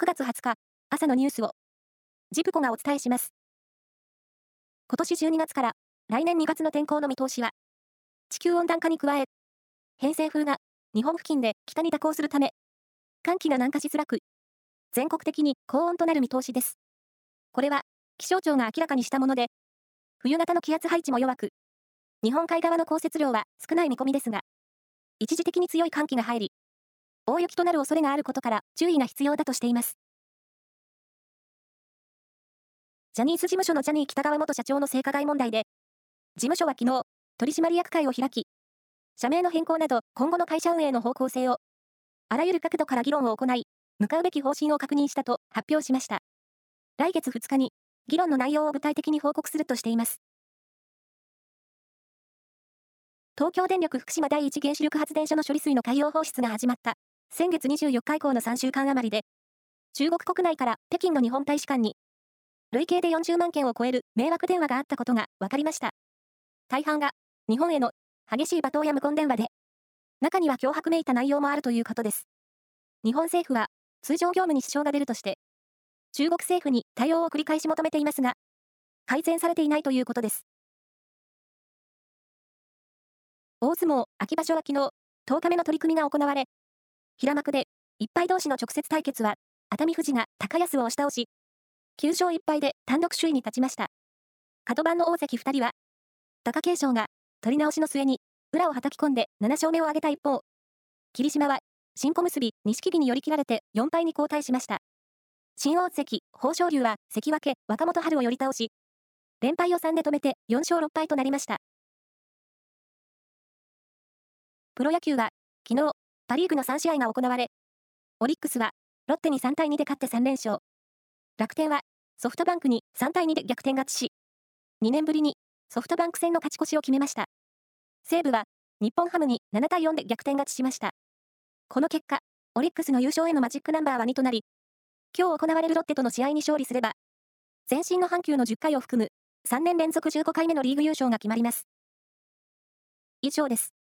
9月20日、朝のニュースを、ジプコがお伝えします。今年12月から来年2月の天候の見通しは、地球温暖化に加え、偏西風が日本付近で北に蛇行するため、寒気が南下しづらく、全国的に高温となる見通しです。これは、気象庁が明らかにしたもので、冬型の気圧配置も弱く、日本海側の降雪量は少ない見込みですが、一時的に強い寒気が入り、大雪となる恐れがあることから注意が必要だとしています。ジャニーズ事務所のジャニー北川元社長の性加害問題で、事務所は昨日、取締役会を開き、社名の変更など今後の会社運営の方向性を、あらゆる角度から議論を行い、向かうべき方針を確認したと発表しました。来月2日に、議論の内容を具体的に報告するとしています。東京電力福島第一原子力発電所の処理水の海洋放出が始まった先月24日以降の3週間余りで、中国国内から北京の日本大使館に、累計で40万件を超える迷惑電話があったことが分かりました。大半が、日本への激しい罵倒や無言電話で、中には脅迫めいた内容もあるということです。日本政府は、通常業務に支障が出るとして、中国政府に対応を繰り返し求めていますが、改善されていないということです。大相撲秋場所は昨日、10日目の取り組みが行われ、平幕で、一敗同士の直接対決は、熱海富士が高安を押し倒し、9勝1敗で単独首位に立ちました。角番の大関2人は、貴景勝が取り直しの末に、裏を叩き込んで7勝目を挙げた一方、霧島は、新小結、錦木に寄り切られて4敗に後退しました。新大関、豊昇龍は関脇、若元春を寄り倒し、連敗を3で止めて4勝6敗となりました。プロ野球は、昨日、パリーグの3試合が行われ、オリックスは、ロッテに3対2で勝って3連勝。楽天は、ソフトバンクに3対2で逆転勝ちし、2年ぶりにソフトバンク戦の勝ち越しを決めました。西武は、日本ハムに7対4で逆転勝ちしました。この結果、オリックスの優勝へのマジックナンバーは2となり、今日行われるロッテとの試合に勝利すれば、前身の阪急の10回を含む3年連続15回目のリーグ優勝が決まります。以上です。